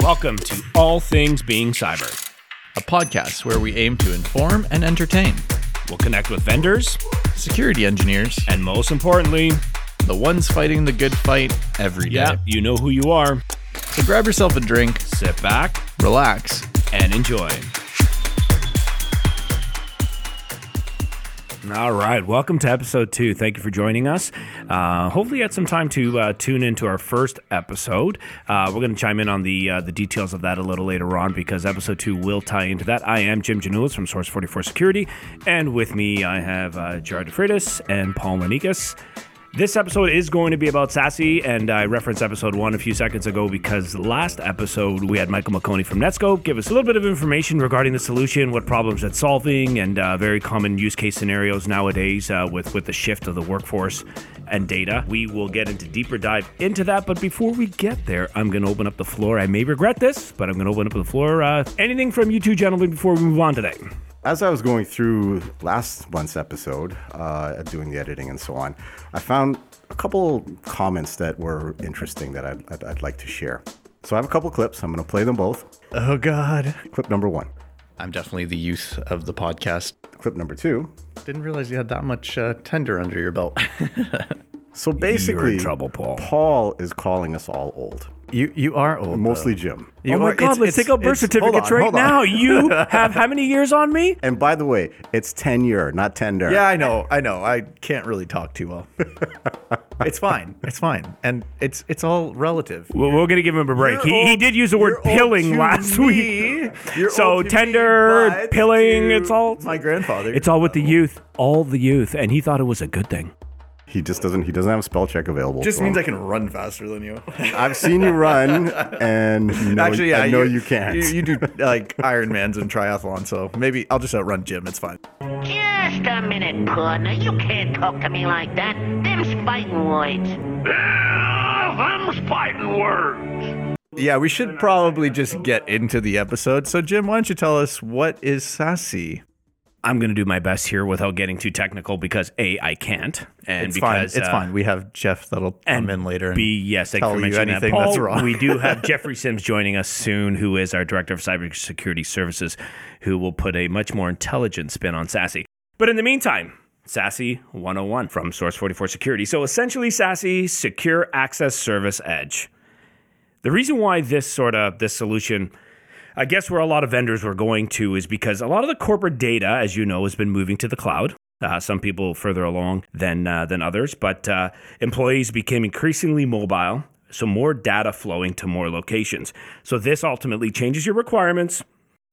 Welcome to All Things Being Cyber. a podcast where we aim to inform and entertain We'll connect with vendors security engineers, and most importantly, the ones fighting the good fight every day. yeah, you know who you are. So grab yourself a drink, Sit back relax. and enjoy. All right, welcome to episode two. Thank you for joining us. Uh, hopefully, you had some time to uh, tune into our first episode. Uh, we're going to chime in on the uh, the details of that a little later on because episode two will tie into that. I am Jim Janulis from Source 44 Security, and with me I have uh, Jared DeFreitas and Paul Manikas. This episode is going to be about SASE, and I referenced episode one a few seconds ago because last episode we had Michael McConey from Netskope give us a little bit of information regarding the solution, what problems it's solving, and uh, very common use case scenarios nowadays uh, with with the shift of the workforce and data. We will get into deeper dive into that, but before we get there, I'm going to open up the floor. I may regret this, but I'm going to open up the floor. Uh, anything from you two gentlemen before we move on today? As I was going through last month's episode, uh, doing the editing and so on, I found a couple comments that were interesting that I'd, I'd, I'd like to share. So I have a couple clips. I'm going to play them both. Oh God. Clip number one. I'm definitely the youth of the podcast. Clip number two. Didn't realize you had that much uh, tender under your belt. So basically, trouble, Paul. Paul is calling us all old, you you are old. mostly Jim. You oh my are- God, it's- let's it's- take out birth it's- hold certificates on, right hold on. now. You have how many years on me? And by the way, it's tenure, not tender. Yeah, I know, I know. I can't really talk too well. it's fine. It's fine, and it's it's all relative. Well, we're gonna give him a break. He, he did use the word pilling last me. week. You're so old me, tender, pilling, it's all my grandfather. It's all with the youth, all the youth, and he thought it was a good thing. He just doesn't. He doesn't have spell check available. just means him. I can run faster than you. I've seen you run, and no, Actually, yeah, I know you, can't. You, you do like Ironmans and triathlon, so maybe I'll just outrun Jim. It's fine. Just a minute, partner. You can't talk to me like that. Them's fighting words. them's fighting words. Yeah, we should probably just get into the episode. So, Jim, why don't you tell us what is SASE? I'm gonna do my best here without getting too technical because a I can't, and It's fine. It's uh, fine. We have Jeff that'll come in later. And B, yes, thank you tell for you that. anything Paul, that's wrong. we do have Jeffrey Sims joining us soon, who is our director of cybersecurity services, who will put a much more intelligent spin on SASE. But in the meantime, SASE 101 from Source 44 Security. So essentially, SASE Secure Access Service Edge. The reason why this sort of this solution, I guess where a lot of vendors were going to is because a lot of the corporate data, as you know, has been moving to the cloud. Uh, some people further along than uh, than others, but uh, employees became increasingly mobile, so more data flowing to more locations. So this ultimately changes your requirements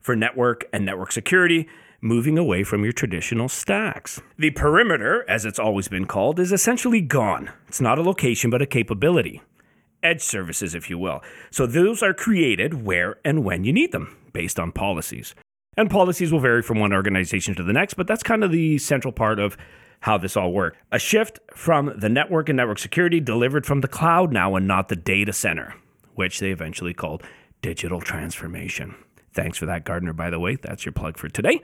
for network and network security, moving away from your traditional stacks. The perimeter, as it's always been called, is essentially gone. It's not a location, but a capability. Edge services, if you will. So those are created where and when you need them, based on policies. And policies will vary from one organization to the next, but that's kind of the central part of how this all works. A shift from the network and network security delivered from the cloud now and not the data center, which they eventually called digital transformation. Thanks for that, Gartner, by the way. That's your plug for today.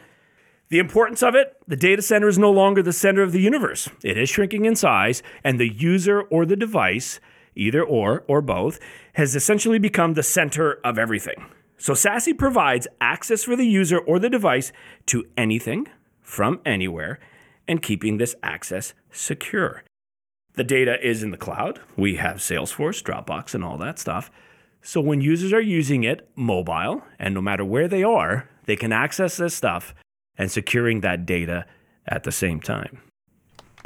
The importance of it the data center is no longer the center of the universe. It is shrinking in size, and the user or the device, either or or both, has essentially become the center of everything. So SASE provides access for the user or the device to anything from anywhere and keeping this access secure. The data is in the cloud. We have Salesforce, Dropbox, and all that stuff. So when users are using it mobile, and no matter where they are, they can access this stuff and securing that data at the same time.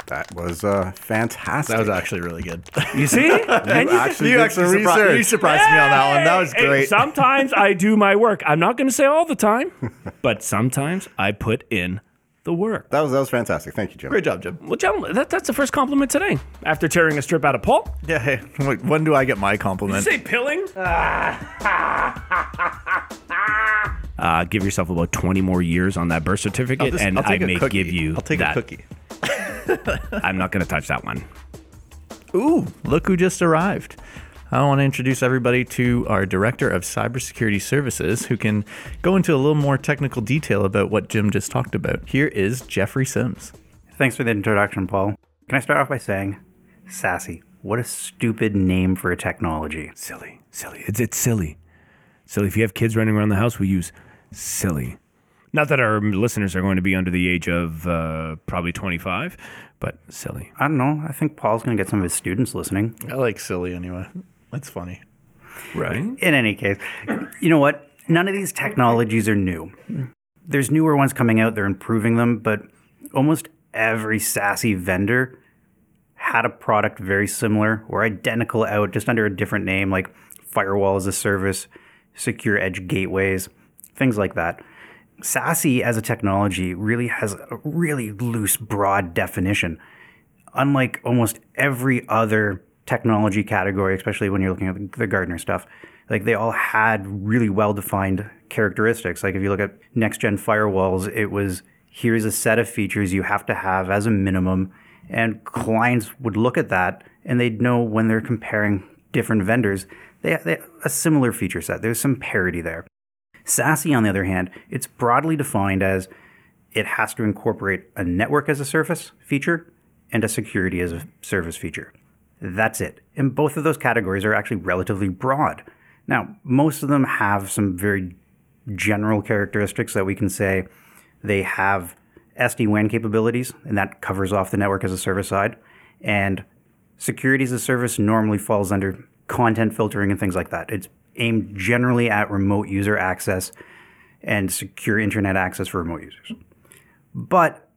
That was uh, fantastic. that was actually really good. You see? and you, actually you did actually some surprised, research. you surprised me on that one. That was Hey, great. sometimes I do my work. I'm not going to say all the time, but sometimes I put in the work. That was that was fantastic. Thank you, Jim. Great job, Jim. Well, gentlemen, that, that's the first compliment today. After tearing a strip out of Paul. Yeah. Hey, wait, when do I get my compliment? Did you say pilling. Uh, give yourself about 20 more years on that birth certificate, just- and I'll I take a may cookie. give you I'll take that. a cookie. I'm not going to touch that one. Ooh, look who just arrived. I want to introduce everybody to our Director of Cybersecurity Services, who can go into a little more technical detail about what Jim just talked about. Here is Jeffrey Sims. Thanks for the introduction, Paul. Can I start off by saying, sassy? What a stupid name for a technology. Silly, silly. It's it's silly. Silly. If you have kids running around the house, we use silly. Not that our listeners are going to be under the age of uh, probably 25, but silly. I don't know. I think Paul's going to get some of his students listening. I like silly anyway. That's funny. Right. In any case, you know what? None of these technologies are new. There's newer ones coming out, they're improving them, but almost every SASE vendor had a product very similar or identical out just under a different name, like firewall as a service, secure edge gateways, things like that. SASE as a technology really has a really loose, broad definition. Unlike almost every other technology category, especially when you're looking at the Gartner stuff, like they all had really well defined characteristics. Like if you look at next gen firewalls, it was here's a set of features you have to have as a minimum. And clients would look at that and they'd know when they're comparing different vendors, they, they a similar feature set. There's some parity there. SASE, on the other hand, it's broadly defined as it has to incorporate a network as a service feature and a security as a service feature. That's it. And both of those categories are actually relatively broad. Now, most of them have some very general characteristics that we can say they have SD WAN capabilities, and that covers off the network as a service side. And security as a service normally falls under content filtering and things like that. It's aimed generally at remote user access and secure internet access for remote users. But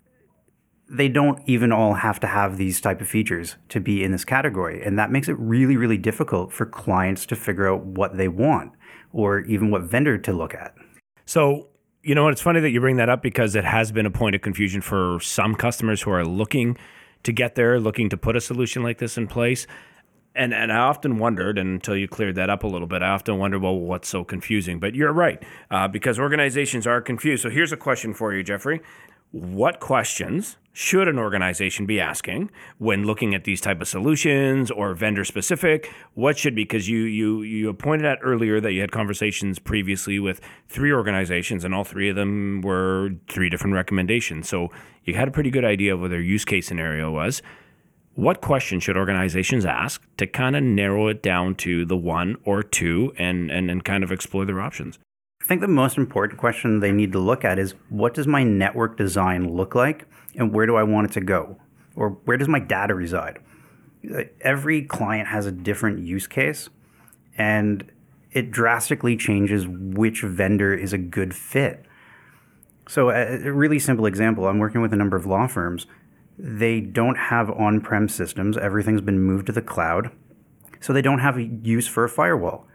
they don't even all have to have these type of features to be in this category and that makes it really really difficult for clients to figure out what they want or even what vendor to look at So, you know? It's funny that you bring that up because it has been a point of confusion for some customers who are looking to get there, looking to put a solution like this in place. And, and I often wondered, and until you cleared that up a little bit, I often wondered, well, what's so confusing? But you're right, uh, because organizations are confused. So here's a question for you, Jeffrey. What questions should an organization be asking when looking at these type of solutions or vendor specific? What should be because you you you pointed out earlier that you had conversations previously with three organizations and all three of them were three different recommendations. So you had a pretty good idea of what their use case scenario was. What question should organizations ask to kind of narrow it down to the one or two and and, and kind of explore their options? I think the most important question they need to look at is what does my network design look like and where do I want it to go? Or where does my data reside? Every client has a different use case and it drastically changes which vendor is a good fit. So, a a really simple example I'm working with a number of law firms. They don't have on prem systems, everything's been moved to the cloud. So, they don't have a use for a firewall.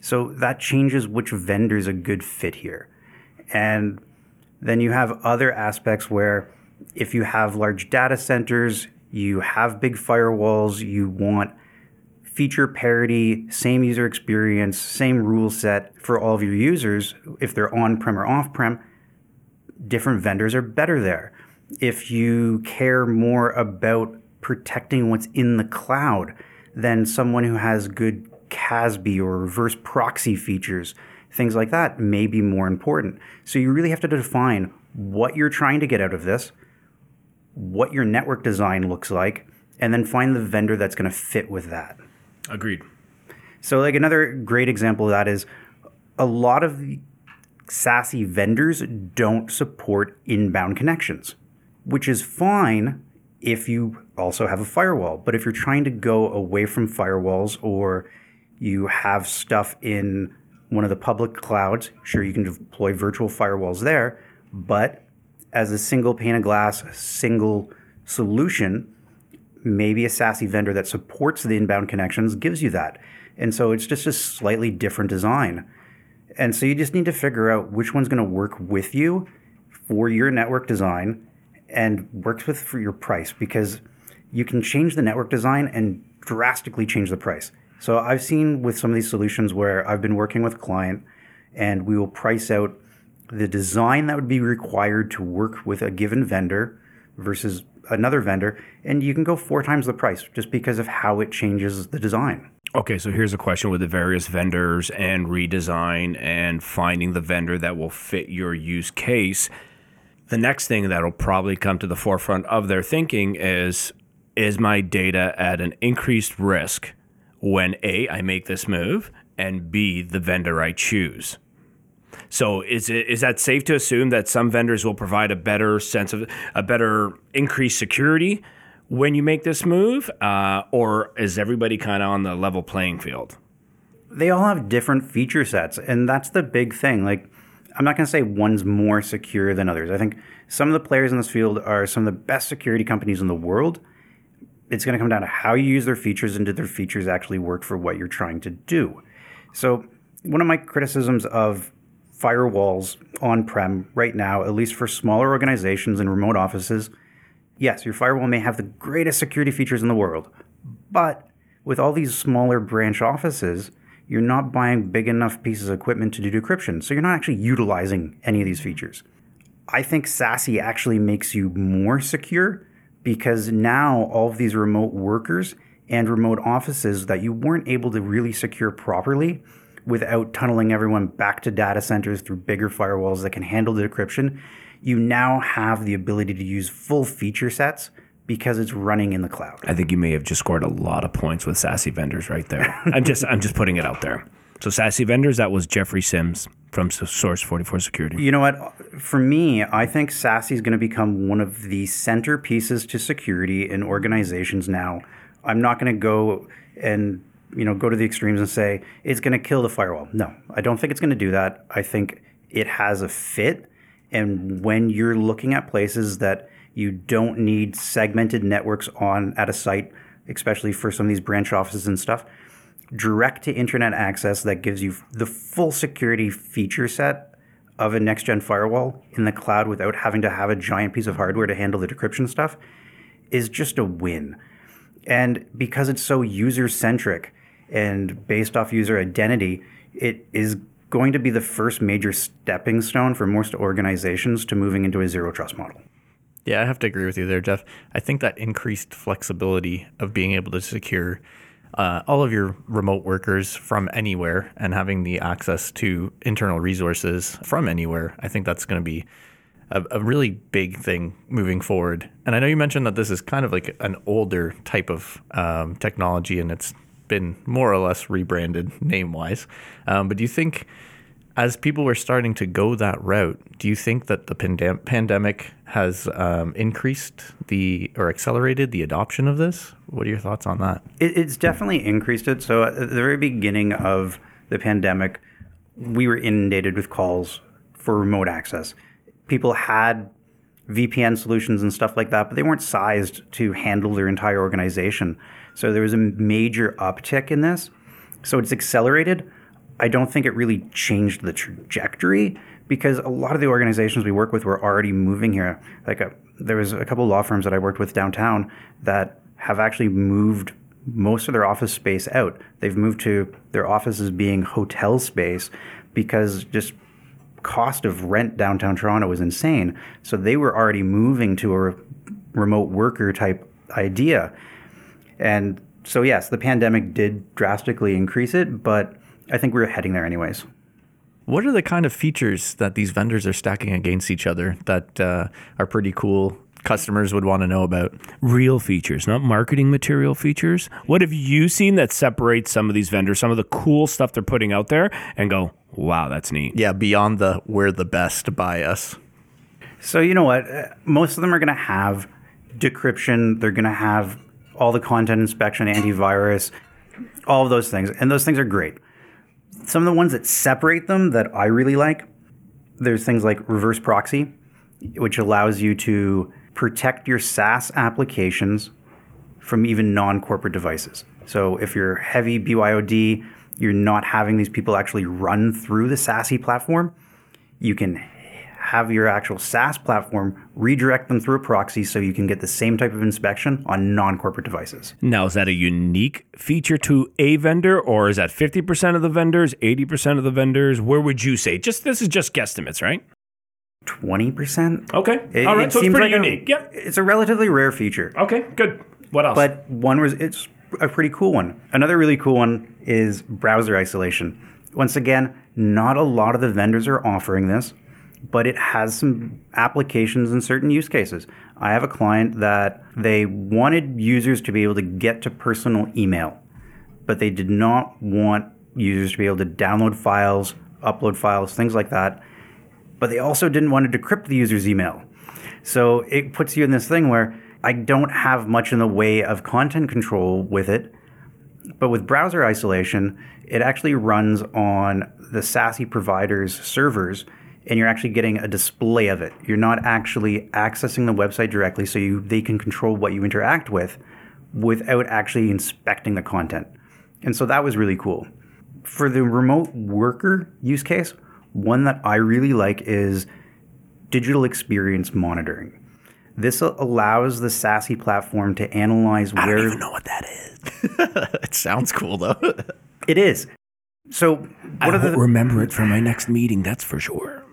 So that changes which vendor is a good fit here. And then you have other aspects where if you have large data centers, you have big firewalls, you want feature parity, same user experience, same rule set for all of your users, if they're on prem or off prem, different vendors are better there. If you care more about protecting what's in the cloud, than someone who has good CASB or reverse proxy features, things like that may be more important. So you really have to define what you're trying to get out of this, what your network design looks like, and then find the vendor that's going to fit with that. Agreed. So, like another great example of that is a lot of the SASE vendors don't support inbound connections, which is fine if you also have a firewall. But if you're trying to go away from firewalls or you have stuff in one of the public clouds, sure, you can deploy virtual firewalls there, but as a single pane of glass, single solution, maybe a SASE vendor that supports the inbound connections gives you that. And so it's just a slightly different design. And so you just need to figure out which one's going to work with you for your network design and works with for your price because you can change the network design and drastically change the price. So I've seen with some of these solutions where I've been working with a client and we will price out the design that would be required to work with a given vendor versus another vendor and you can go four times the price just because of how it changes the design. Okay, so here's a question with the various vendors and redesign and finding the vendor that will fit your use case. The next thing that'll probably come to the forefront of their thinking is is my data at an increased risk when A, I make this move, and B, the vendor I choose. So is it is that safe to assume that some vendors will provide a better sense of a better increased security when you make this move, uh, or is everybody kind of on the level playing field? they all have different feature sets and that's the big thing like i'm not going to say one's more secure than others. I think some of the players in this field are some of the best security companies in the world. It's going to come down to how you use their features and do their features actually work for what you're trying to do. So one of my criticisms of firewalls on-prem right now at least for smaller organizations and remote offices yes your firewall may have the greatest security features in the world but with all these smaller branch offices you're not buying big enough pieces of equipment to do decryption. So you're not actually utilizing any of these features. I think SASE actually makes you more secure because now all of these remote workers and remote offices that you weren't able to really secure properly without tunneling everyone back to data centers through bigger firewalls that can handle the decryption, you now have the ability to use full feature sets because it's running in the cloud. I think you may have just scored a lot of points with SASE vendors right there. I'm just I'm just putting it out there. So SASE vendors, that was Jeffrey Sims from Source 44 Security. You know what? For me, I think SASE is going to become one of the centerpieces to security in organizations now. I'm not going to go and you know go to the extremes and say it's going to kill the firewall. No, I don't think it's going to do that. I think it has a fit, and when you're looking at places that you don't need segmented networks on at a site, especially for some of these branch offices and stuff. Direct to internet access that gives you the full security feature set of a next gen firewall in the cloud without having to have a giant piece of hardware to handle the decryption stuff is just a win. And because it's so user centric and based off user identity, it is going to be the first major stepping stone for most organizations to moving into a zero trust model. Yeah, I have to agree with you there, Jeff. I think that increased flexibility of being able to secure uh, all of your remote workers from anywhere and having the access to internal resources from anywhere, I think that's going to be a, a, really big thing moving forward. And I know you mentioned that this is kind of like an older type of um, technology and it's been more or less rebranded name wise. Um, but do you think as people were starting to go that route, do you think that the pandem- pandemic has um, increased the or accelerated the adoption of this? What are your thoughts on that? It, it's definitely increased it. So at the very beginning of the pandemic, we were inundated with calls for remote access. People had VPN solutions and stuff like that, but they weren't sized to handle their entire organization. So there was a major uptick in this. So it's accelerated I don't think it really changed the trajectory because a lot of the organizations we work with were already moving here. Like a, uh, there was a couple law firms that I worked with downtown that have actually moved most of their office space out. They've moved to their offices being hotel space because just cost of rent downtown Toronto was insane. So they were already moving to a re- remote worker type idea. And so yes, the pandemic did drastically increase it, but I think we are heading there anyways. What are the kind of features that these vendors are stacking against each other that uh, are pretty cool? Customers would want to know about real features, not marketing material features. What have you seen that separates some of these vendors, some of the cool stuff they're putting out there, and go, wow, that's neat? Yeah, beyond the we're the best by us. So, you know what? Uh, most of them are going to have decryption, they're going to have all the content inspection, antivirus, all of those things. And those things are great some of the ones that separate them that I really like, there's things like reverse proxy, which allows you to protect your SaaS applications from even non corporate devices. So if you're heavy BYOD, you're not having these people actually run through the SASE platform, you can have your actual SaaS platform redirect them through a proxy so you can get the same type of inspection on non corporate devices. Now, is that a unique feature to a vendor, or is that 50% of the vendors, 80% of the vendors? Where would you say? Just This is just guesstimates, right? 20%. Okay. It, All right. It so it's pretty like unique. A, yep. It's a relatively rare feature. Okay. Good. What else? But one was, it's a pretty cool one. Another really cool one is browser isolation. Once again, not a lot of the vendors are offering this but it has some applications in certain use cases. I have a client that they wanted users to be able to get to personal email, but they did not want users to be able to download files, upload files, things like that. But they also didn't want to decrypt the user's email. So it puts you in this thing where I don't have much in the way of content control with it. But with browser isolation, it actually runs on the SASE provider's servers, and you're actually getting a display of it. You're not actually accessing the website directly, so you they can control what you interact with without actually inspecting the content. And so that was really cool. For the remote worker use case, one that I really like is digital experience monitoring. This allows the SASE platform to analyze where. I don't even know what that is. it sounds cool though. it is. So I the remember it for my next meeting, that's for sure.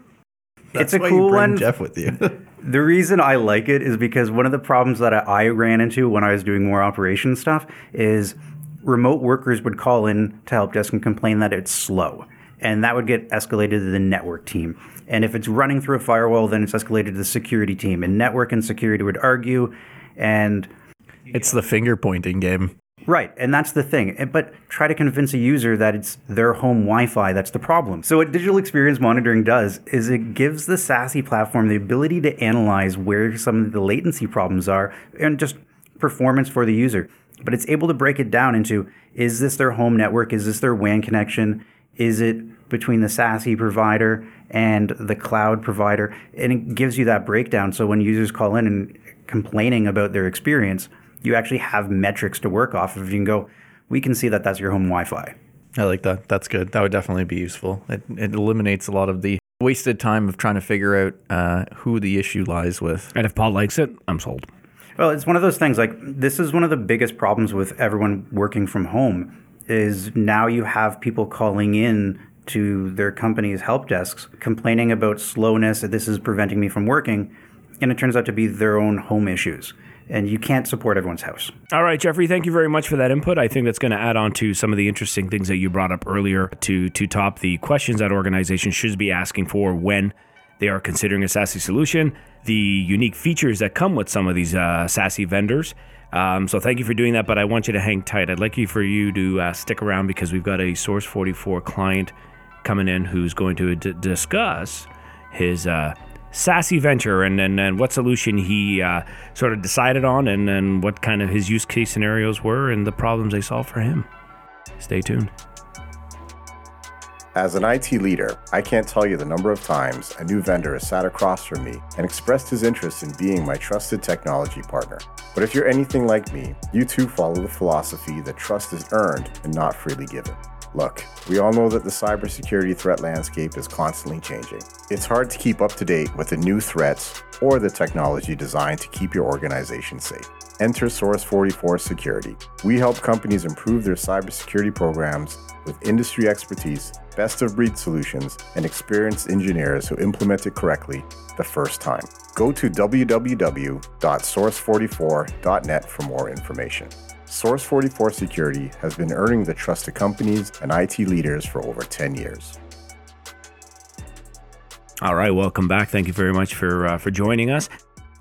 It's a why cool you bring one. Jeff with you. The reason I like it is because one of the problems that I, I ran into when I was doing more operation stuff is remote workers would call in to help desk and complain that it's slow. And that would get escalated to the network team. And if it's running through a firewall, then it's escalated to the security team. And network and security would argue. And it's the finger pointing game. Right, and that's the thing. But try to convince a user that it's their home Wi-Fi that's the problem. So what digital experience monitoring does is it gives the SASE platform the ability to analyze where some of the latency problems are and just performance for the user. But it's able to break it down into is this their home network? Is this their WAN connection? Is it between the SASE provider and the cloud provider? And it gives you that breakdown. So when users call in and complaining about their experience, you actually have metrics to work off of. You can go, we can see that that's your home Wi-Fi. I like that. That's good. That would definitely be useful. It, it eliminates a lot of the wasted time of trying to figure out uh, who the issue lies with. And if Paul likes it, I'm sold. Well, it's one of those things. Like this is one of the biggest problems with everyone working from home. Is now you have people calling in to their company's help desks complaining about slowness. That this is preventing me from working, and it turns out to be their own home issues. And you can't support everyone's house. All right, Jeffrey, thank you very much for that input. I think that's going to add on to some of the interesting things that you brought up earlier to to top the questions that organizations should be asking for when they are considering a SASE solution, the unique features that come with some of these uh, SASE vendors. Um, so thank you for doing that, but I want you to hang tight. I'd like you for you to uh, stick around because we've got a Source 44 client coming in who's going to d- discuss his uh, SASE venture and, and, and what solution he uh, sort of decided on and, and what kind of his use case scenarios were and the problems they solved for him. Stay tuned. As an IT leader, I can't tell you the number of times a new vendor has sat across from me and expressed his interest in being my trusted technology partner. But if you're anything like me, you too follow the philosophy that trust is earned and not freely given. Look, we all know that the cybersecurity threat landscape is constantly changing. It's hard to keep up to date with the new threats or the technology designed to keep your organization safe. Enter Source 44 Security. We help companies improve their cybersecurity programs with industry expertise, best of breed solutions, and experienced engineers who implement it correctly the first time. Go to www.source44.net for more information. Source 44 Security has been earning the trust of companies and IT leaders for over 10 years. All right, welcome back. Thank you very much for uh, for joining us.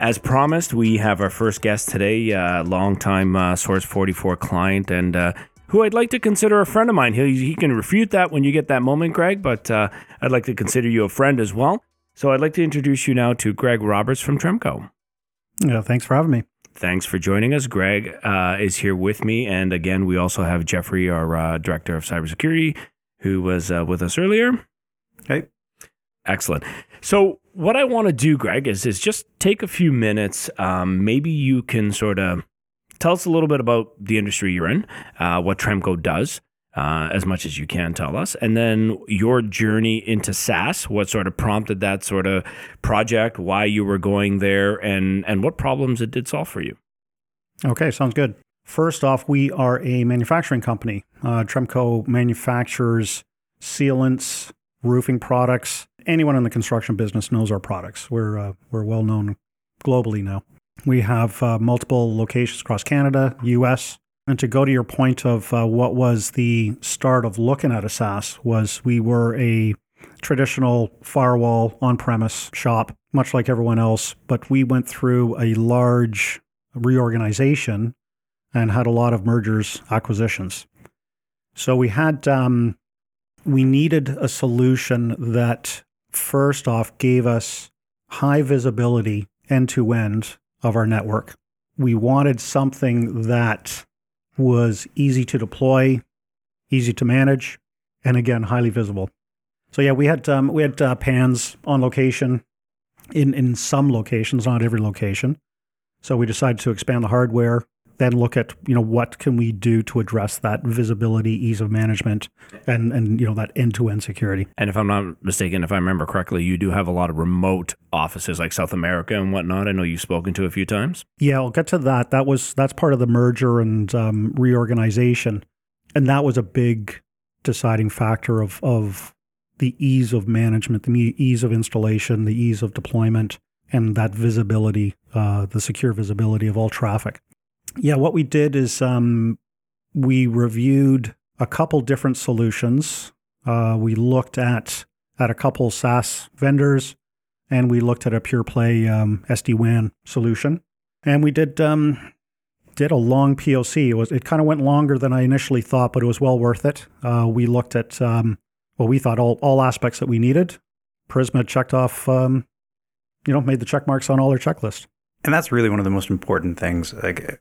As promised, we have our first guest today, uh, longtime uh, Source 44 client, and uh, who I'd like to consider a friend of mine. He, he can refute that when you get that moment, Greg, but uh, I'd like to consider you a friend as well. So I'd like to introduce you now to Greg Roberts from Tremco. Yeah, thanks for having me. Thanks for joining us. Greg uh, is here with me. And again, we also have Jeffrey, our uh, director of cybersecurity, who was uh, with us earlier. Okay. Excellent. So, what I want to do, Greg, is, is just take a few minutes. Um, maybe you can sort of tell us a little bit about the industry you're in, uh, what Tremco does, uh, as much as you can tell us, and then your journey into SASE. What sort of prompted that sort of project? Why you were going there, and and what problems it did solve for you. Okay, sounds good. First off, we are a manufacturing company. Uh, Tremco manufactures sealants, roofing products. Anyone in the construction business knows our products. We're uh, we're well known globally now. We have uh, multiple locations across Canada, U.S. And to go to your point of uh, what was the start of looking at a SASE was we were a traditional firewall on-premise shop, much like everyone else, but we went through a large reorganization and had a lot of mergers, acquisitions. So we had um, we needed a solution that first off gave us high visibility end to end of our network. We wanted something that was easy to deploy, easy to manage, and again, highly visible. So yeah, we had um, we had uh, pans on location in in some locations, not every location. So we decided to expand the hardware, then look at you know what can we do to address that visibility, ease of management, and and you know that end to end security. And if I'm not mistaken, if I remember correctly, you do have a lot of remote offices like South America and whatnot. I know you've spoken to a few times. Yeah, I'll get to that. That was that's part of the merger and um, reorganization, and that was a big deciding factor of of the ease of management, the ease of installation, the ease of deployment, and that visibility, uh, the secure visibility of all traffic. Yeah, what we did is um, we reviewed a couple different solutions. Uh, we looked at at a couple SASE vendors, and we looked at a pure play um, SD WAN solution, and we did um, did a long POC. It was it kind of went longer than I initially thought, but it was well worth it. Uh, we looked at um, well, we thought all, all aspects that we needed. Prisma checked off, um, you know, made the check marks on all their checklist. And that's really one of the most important things. Like,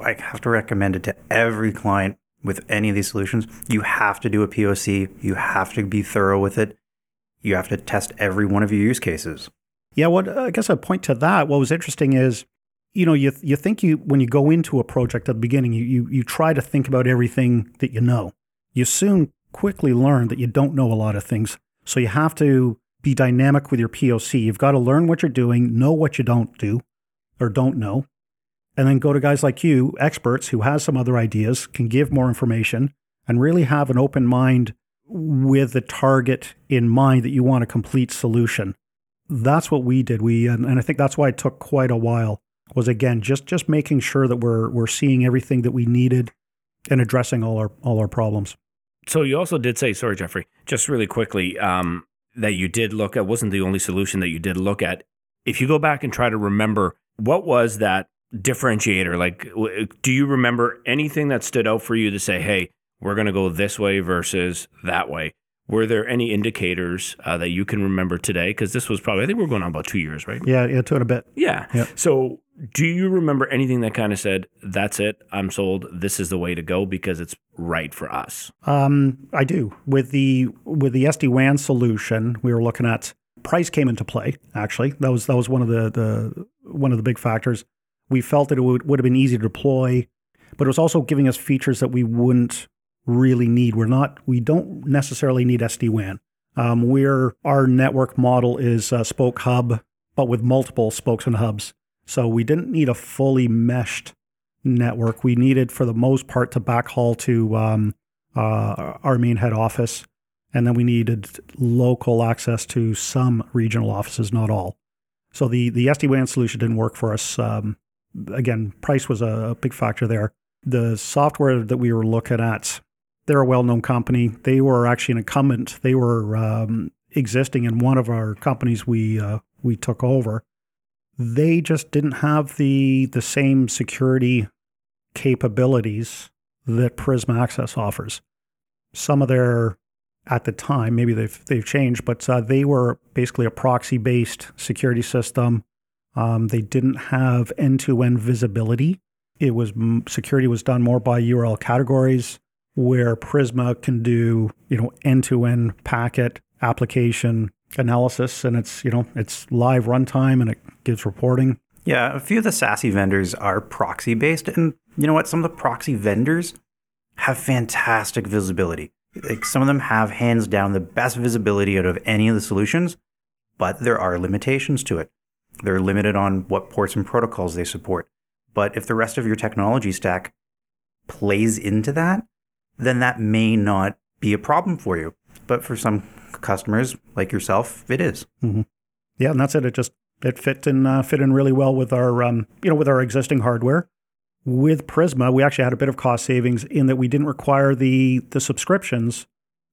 I have to recommend it to every client with any of these solutions. You have to do a POC. You have to be thorough with it. You have to test every one of your use cases. Yeah, what I guess a point to that. What was interesting is, you know, you you think you when you go into a project at the beginning, you you you try to think about everything that you know. You soon quickly learn that you don't know a lot of things. So you have to be dynamic with your POC. You've got to learn what you're doing, know what you don't do or don't know, and then go to guys like you, experts who has some other ideas, can give more information, and really have an open mind with the target in mind that you want a complete solution. That's what we did. We and, and I think that's why it took quite a while. Was again just just making sure that we're we're seeing everything that we needed and addressing all our all our problems. So you also did say, sorry, Jeffrey, just really quickly, um, that you did look at wasn't the only solution that you did look at. If you go back and try to remember what was that differentiator, like, do you remember anything that stood out for you to say, hey, we're going to go this way versus that way? Were there any indicators uh, that you can remember today? Because this was probably, I think we're going on about two years, right? Yeah, yeah, two and a bit. Yeah. Yep. So do you remember anything that kind of said, that's it, I'm sold, this is the way to go because it's right for us? Um, I do. With the with the SD WAN solution, we were looking at price came into play. Actually, that was that was one of the, the one of the big factors. We felt that it would, would have been easy to deploy, but it was also giving us features that we wouldn't really need. We're not we don't necessarily need SD WAN. Um, we're our network model is spoke hub, but with multiple spokes and hubs. So we didn't need a fully meshed network. We needed, for the most part, to backhaul to um, uh, our main head office. And then we needed local access to some regional offices, not all. So the, the SD WAN solution didn't work for us. Um, again, price was a big factor there. The software that we were looking at, they're a well known company. They were actually an incumbent. They were um, existing in one of our companies we, uh, we took over they just didn't have the the same security capabilities that Prisma Access offers. Some of their at the time, maybe they've they've changed, but uh, they were basically a proxy based security system. Um, they didn't have end to end visibility. It was security was done more by URL categories, where Prisma can do you know end to end packet application analysis and it's you know it's live runtime and it gives reporting. Yeah a few of the SASE vendors are proxy based and you know what? Some of the proxy vendors have fantastic visibility. Like some of them have hands down the best visibility out of any of the solutions but there are limitations to it they're limited on what ports and protocols they support but if the rest of your technology stack plays into that then that may not be a problem for you but for some customers like yourself, it is. Mm-hmm. Yeah, and that's it. It just it fit in uh, fit in really well with our um, you know with our existing hardware. With Prisma, we actually had a bit of cost savings in that we didn't require the the subscriptions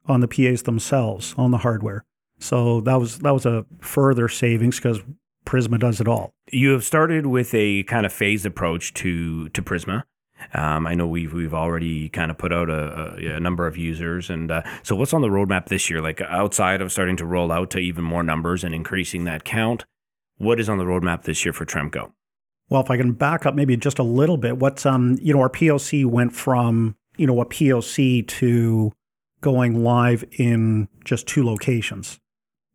on the PAs themselves on the hardware. So that was that was a further savings because Prisma does it all. You have started with a kind of phased approach to to Prisma. Um, I know we've we've already kind of put out a, a, a number of users, and uh, so what's on the roadmap this year? Like outside of starting to roll out to even more numbers and increasing that count, what is on the roadmap this year for Tremco? Well, if I can back up maybe just a little bit, what's um, you know, our POC went from you know a POC to going live in just two locations.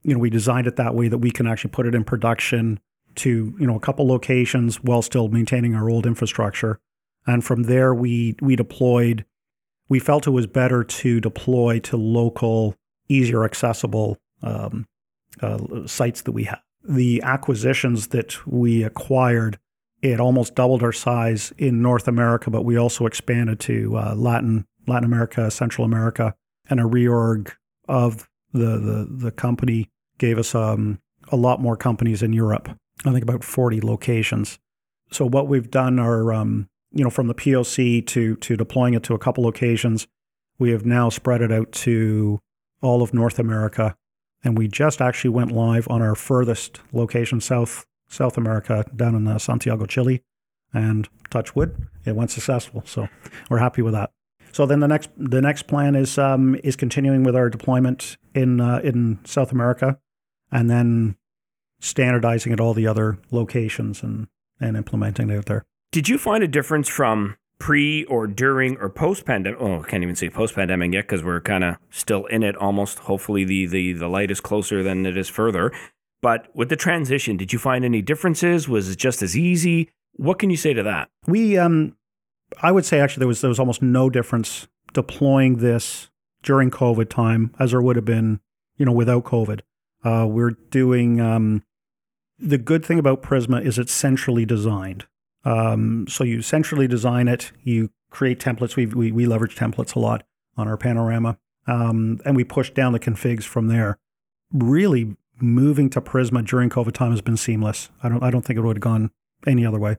You know, we designed it that way that we can actually put it in production to you know a couple locations while still maintaining our old infrastructure. And from there, we we deployed. We felt it was better to deploy to local, easier accessible um, uh, sites that we have. The acquisitions that we acquired, it almost doubled our size in North America, but we also expanded to uh, Latin Latin America, Central America, and a reorg of the the, the company gave us um, a lot more companies in Europe. I think about 40 locations. So what we've done are, um, you know, from the POC to to deploying it to a couple locations, we have now spread it out to all of North America, and we just actually went live on our furthest location, South South America, down in uh, Santiago, Chile, and touch wood, it went successful. So we're happy with that. So then the next the next plan is um, is continuing with our deployment in uh, in South America, and then standardizing at all the other locations and and implementing it out there. Did you find a difference from pre or during or post pandemic? Oh, I can't even say post pandemic yet because we're kind of still in it almost. Hopefully, the, the, the light is closer than it is further. But with the transition, did you find any differences? Was it just as easy? What can you say to that? We, um, I would say actually there was there was almost no difference deploying this during COVID time as there would have been, you know, without COVID. Uh, we're doing um, the good thing about Prisma is it's centrally designed. Um, so you centrally design it, you create templates. We, we, we leverage templates a lot on our Panorama, um, and we push down the configs from there. Really, moving to Prisma during COVID time has been seamless. I don't I don't think it would have gone any other way.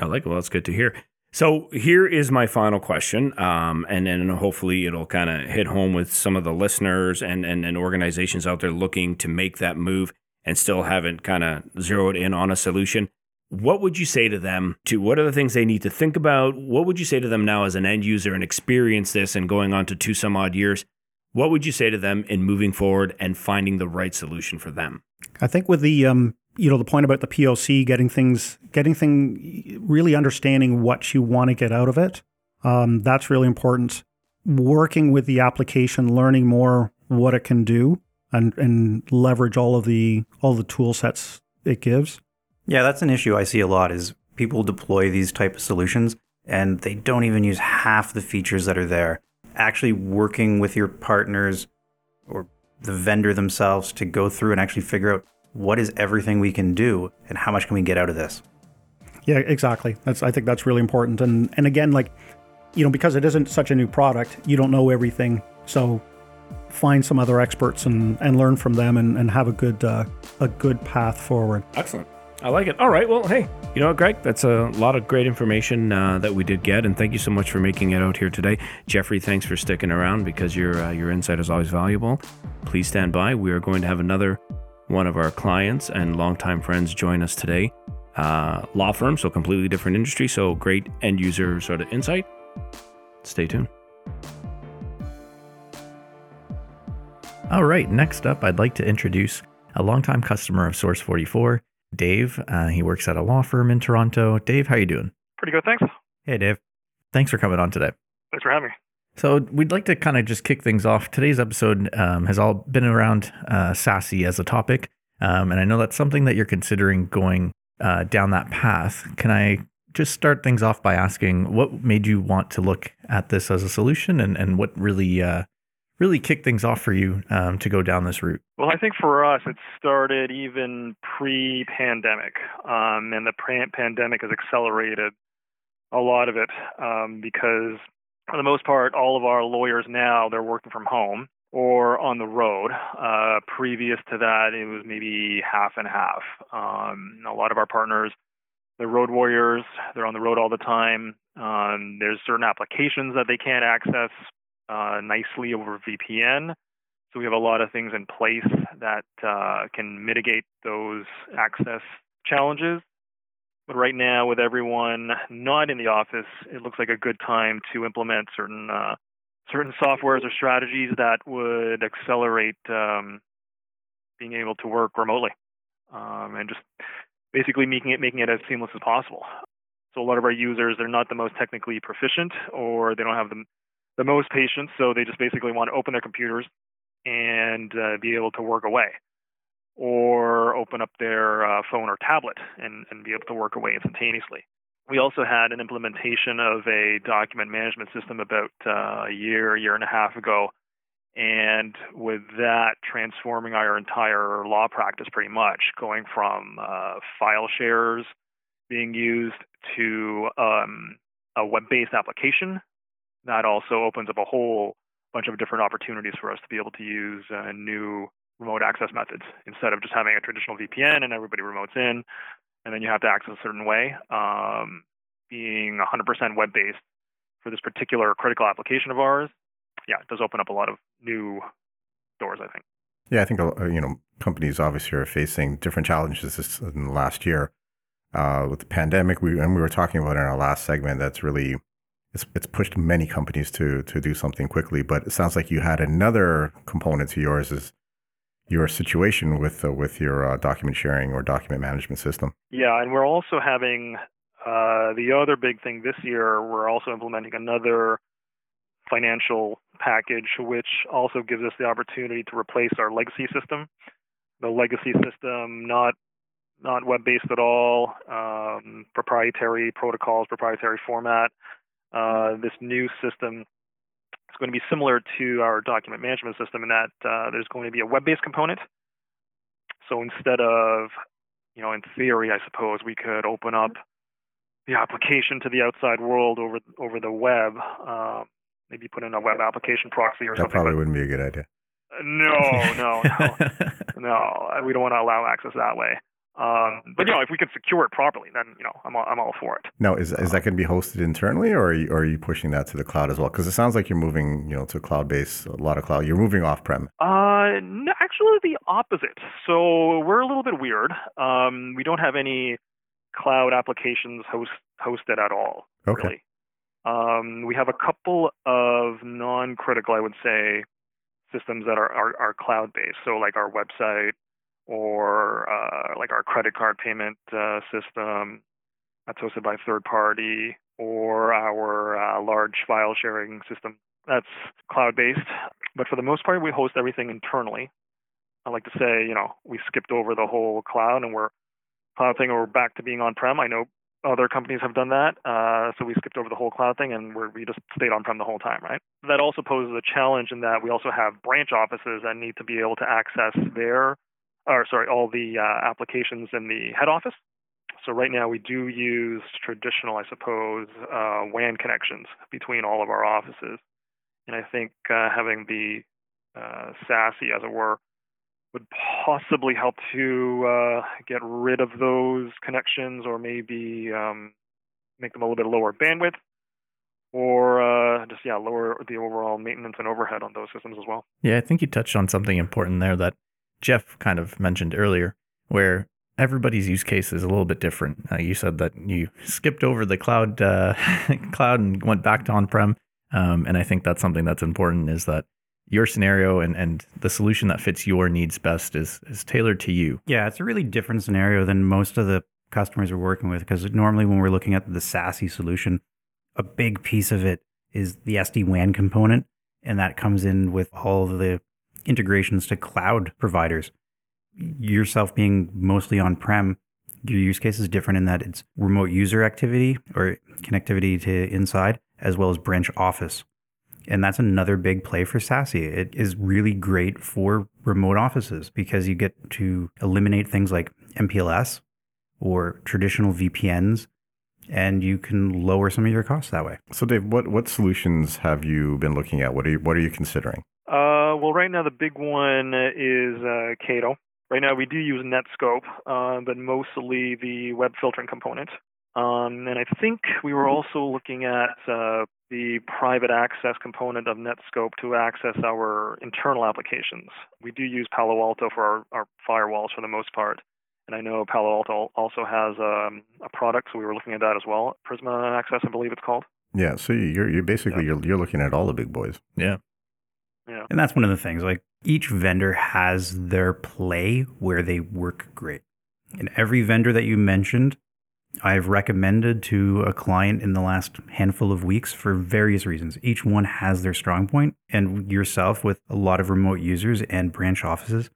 I like. Well, that's good to hear. So here is my final question, um, and then hopefully it'll kind of hit home with some of the listeners and, and, and organizations out there looking to make that move and still haven't kind of zeroed in on a solution. What would you say to them? To what are the things they need to think about? What would you say to them now as an end user and experience this and going on to two some odd years? What would you say to them in moving forward and finding the right solution for them? I think with the um, you know the point about the POC, getting things, getting thing, really understanding what you want to get out of it, um, that's really important. Working with the application, learning more what it can do, and and leverage all of the all the tool sets it gives. Yeah, that's an issue I see a lot is people deploy these type of solutions and they don't even use half the features that are there. Actually working with your partners or the vendor themselves to go through and actually figure out what is everything we can do and how much can we get out of this. Yeah, exactly. That's I think that's really important. And and again, like, you know, because it isn't such a new product, you don't know everything. So find some other experts and, and learn from them and, and have a good uh, a good path forward. Excellent. I like it. All right. Well, hey, you know what, Greg? That's a lot of great information uh, that we did get, and thank you so much for making it out here today. Jeffrey, thanks for sticking around because your uh, your insight is always valuable. Please stand by. We are going to have another one of our clients and longtime friends join us today. Uh, law firm, so completely different industry, so great end user sort of insight. Stay tuned. All right, next up, I'd like to introduce a longtime customer of Source 44, Dave. Uh, he works at a law firm in Toronto. Dave, how you doing? Pretty good, thanks. Hey, Dave. Thanks for coming on today. Thanks for having me. So we'd like to kind of just kick things off. Today's episode um, has all been around uh, SASE as a topic, um, and I know that's something that you're considering going uh, down that path. Can I just start things off by asking what made you want to look at this as a solution, and and what really uh, really kick things off for you um, to go down this route? Well, I think for us, it started even pre pandemic, um, and the pandemic has accelerated a lot of it um, because, for the most part, all of our lawyers now they're working from home or on the road. Uh, previous to that, it was maybe half and half. Um, a lot of our partners, they're road warriors. They're on the road all the time. Um, there's certain applications that they can't access uh, nicely over VPN. So we have a lot of things in place that uh, can mitigate those access challenges. But right now, with everyone not in the office, it looks like a good time to implement certain uh, certain softwares or strategies that would accelerate um, being able to work remotely, um, and just basically making it making it as seamless as possible. So a lot of our users, they're not the most technically proficient, or they don't have the the most patience, so they just basically want to open their computers and uh, be able to work away or open up their uh, phone or tablet and, and be able to work away instantaneously. We also had an implementation of a document management system about uh, a year, year and a half ago. And with that, transforming our entire law practice pretty much, going from uh, file shares being used to um, a web based application. That also opens up a whole bunch of different opportunities for us to be able to use uh, new remote access methods instead of just having a traditional VPN and everybody remotes in, and then you have to access a certain way. Um, being 100% web based for this particular critical application of ours, yeah, it does open up a lot of new doors, I think. Yeah, I think uh, you know companies obviously are facing different challenges this, in the last year uh, with the pandemic. We and we were talking about in our last segment that's really it's, it's pushed many companies to to do something quickly. But it sounds like you had another component to yours is your situation with uh, with your uh, document sharing or document management system. Yeah, and we're also having uh, the other big thing this year. We're also implementing another financial package, which also gives us the opportunity to replace our legacy system. The legacy system, not not web based at all, um, proprietary protocols, proprietary format. Uh, this new system going to be similar to our document management system in that uh, there's going to be a web-based component. So instead of, you know, in theory, I suppose we could open up the application to the outside world over over the web. Uh, maybe put in a web application proxy or that something. That probably wouldn't be a good idea. No, no, no, no. We don't want to allow access that way. Um, but you know, if we can secure it properly, then you know, I'm all, I'm all for it. Now, is is that going to be hosted internally, or are you, or are you pushing that to the cloud as well? Because it sounds like you're moving, you know, to cloud based, a lot of cloud. You're moving off prem. Uh, no, actually, the opposite. So we're a little bit weird. Um, we don't have any cloud applications host, hosted at all. Okay. Really. Um, we have a couple of non-critical, I would say, systems that are, are, are cloud-based. So like our website, or uh, like our credit card payment uh, system that's hosted by third party, or our uh, large file sharing system that's cloud based. But for the most part, we host everything internally. I like to say, you know, we skipped over the whole cloud and we're cloud thing, and we're back to being on prem. I know other companies have done that, uh, so we skipped over the whole cloud thing and we just stayed on prem the whole time, right? That also poses a challenge in that we also have branch offices that need to be able to access their or sorry, all the uh, applications in the head office. So right now we do use traditional, I suppose, uh, WAN connections between all of our offices, and I think uh, having the uh, SASE, as it were, would possibly help to uh, get rid of those connections, or maybe um, make them a little bit lower bandwidth, or uh, just yeah, lower the overall maintenance and overhead on those systems as well. Yeah, I think you touched on something important there that Jeff kind of mentioned earlier, where everybody's use case is a little bit different. Uh, you said that you skipped over the cloud, uh, cloud and went back to on-prem, um, and I think that's something that's important. Is that your scenario and, and the solution that fits your needs best is is tailored to you. Yeah, it's a really different scenario than most of the customers we're working with because normally when we're looking at the SASE solution, a big piece of it is the SD WAN component, and that comes in with all the integrations to cloud providers. Yourself being mostly on prem, your use case is different in that it's remote user activity or connectivity to inside, as well as branch office. And that's another big play for SASE. It is really great for remote offices because you get to eliminate things like MPLS or traditional VPNs and you can lower some of your costs that way. So Dave, what what solutions have you been looking at? What are you what are you considering? Uh, well, right now the big one is uh, Cato. Right now we do use Netskope, uh, but mostly the web filtering component. Um, and I think we were also looking at uh, the private access component of Netskope to access our internal applications. We do use Palo Alto for our, our firewalls for the most part. And I know Palo Alto also has um, a product, so we were looking at that as well. Prisma Access, I believe it's called. Yeah, so you're you're basically you're you're looking at all the big boys. Yeah. Yeah. And that's one of the things. Like each vendor has their play where they work great. And every vendor that you mentioned, I've recommended to a client in the last handful of weeks for various reasons. Each one has their strong point, and yourself with a lot of remote users and branch offices,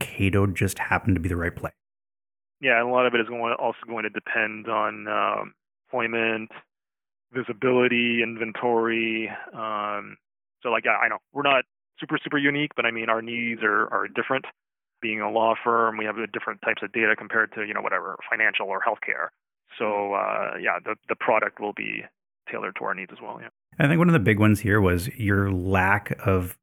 Cato just happened to be the right play. Yeah, and a lot of it is going also going to depend on um, employment, visibility, inventory. Um, so, like, I I know we're not super super unique, but I mean our needs are are different. Being a law firm, we have different types of data compared to you know whatever financial or healthcare. So uh, yeah, the the product will be tailored to our needs as well. Yeah. I think one of the big ones here was your lack of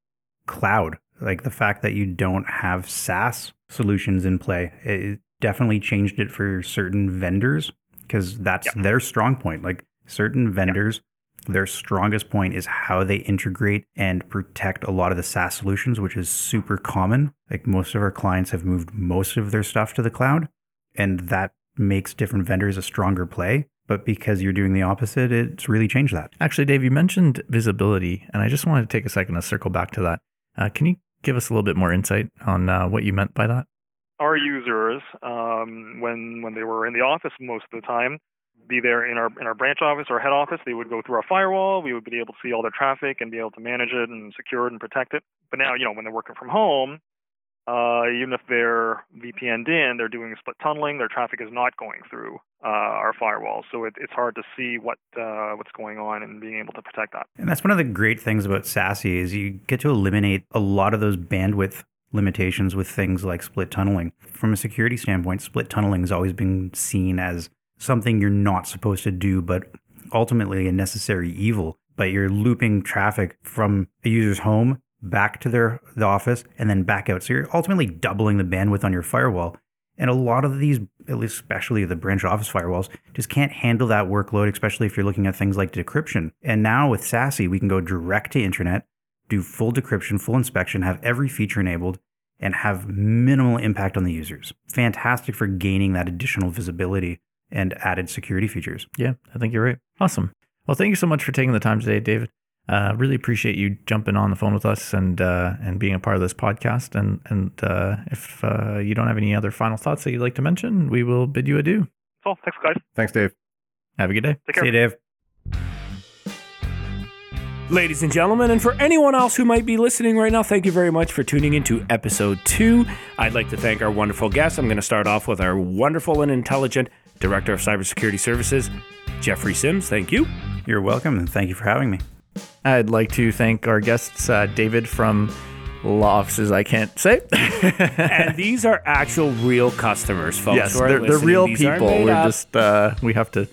cloud, like the fact that you don't have SaaS solutions in play. It definitely changed it for certain vendors because that's Yeah. their strong point. Like certain vendors, their strongest point is how they integrate and protect a lot of the SaaS solutions, which is super common. Like most of our clients have moved most of their stuff to the cloud, and that makes different vendors a stronger play. But because you're doing the opposite, it's really changed that. Actually, Dave, you mentioned visibility, and I just wanted to take a second to circle back to that. Uh, can you give us a little bit more insight on uh, what you meant by that? our users, um, when when they were in the office most of the time, be there in our in our branch office or head office, they would go through our firewall. We would be able to see all their traffic and be able to manage it and secure it and protect it. But now, you know, when they're working from home, uh, even if they're VPN'd in, they're doing split tunneling. Their traffic is not going through uh, our firewall, so it, it's hard to see what uh, what's going on and being able to protect that. And that's one of the great things about SASE is you get to eliminate a lot of those bandwidth limitations with things like split tunneling. From a security standpoint, split tunneling has always been seen as something you're not supposed to do, but ultimately a necessary evil. But you're looping traffic from a user's home back to their the office and then back out. So you're ultimately doubling the bandwidth on your firewall. And a lot of these, at least especially the branch office firewalls, just can't handle that workload, especially if you're looking at things like decryption. And now with SASE, we can go direct to internet, do full decryption, full inspection, have every feature enabled, and have minimal impact on the users. Fantastic for gaining that additional visibility and added security features. Yeah, I think you're right. Awesome. Well, thank you so much for taking the time today, David. Uh, really appreciate you jumping on the phone with us and uh, and being a part of this podcast. And and uh, if uh, you don't have any other final thoughts that you'd like to mention, we will bid you adieu. So thanks, guys. Thanks, Dave. Have a good day. Take care. See you, Dave. Ladies and gentlemen, and for anyone else who might be listening right now, thank you very much for tuning into episode two. I'd like to thank our wonderful guests. I'm going to start off with our wonderful and intelligent Director of Cybersecurity Services, Jeffrey Sims. Thank you. You're welcome, and thank you for having me. I'd like to thank our guests, uh, David from law offices I can't say. and these are actual real customers, folks. yes, they're, they're real These people. We're up. just uh, we have to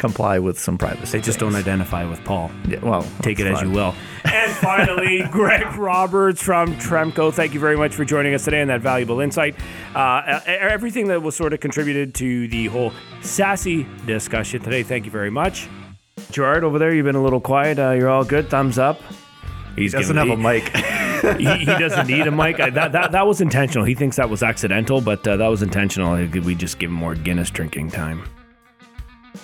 comply with some privacy. They just don't identify with Paul. Yeah, well, Take it that's as you will. And finally, Greg Roberts from Tremco. Thank you very much for joining us today and that valuable insight. Uh, everything that was sort of contributed to the whole SASE discussion today. Thank you very much. Gerard, over there, you've been a little quiet. Uh, you're all good. Thumbs up. He's He doesn't have giving- a mic. he, he doesn't need a mic. I, that, that, that was intentional. He thinks that was accidental, but uh, that was intentional. We just give him more Guinness drinking time.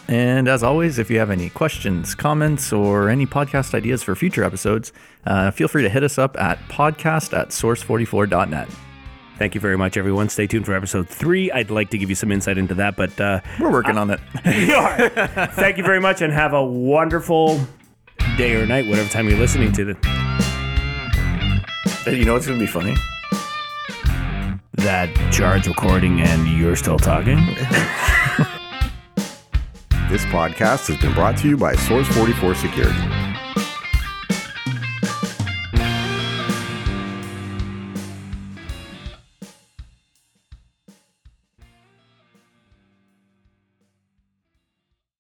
And as always, if you have any questions, comments, or any podcast ideas for future episodes, uh, feel free to hit us up at podcast at source44.net. Thank you very much, everyone. Stay tuned for episode three. I'd like to give you some insight into that, but uh, We're working on it. you are. Thank you very much, and have a wonderful day or night, whatever time you're listening to it. you know what's going to be funny? That Jared's recording and you're still talking. This podcast has been brought to you by Source 44 Security.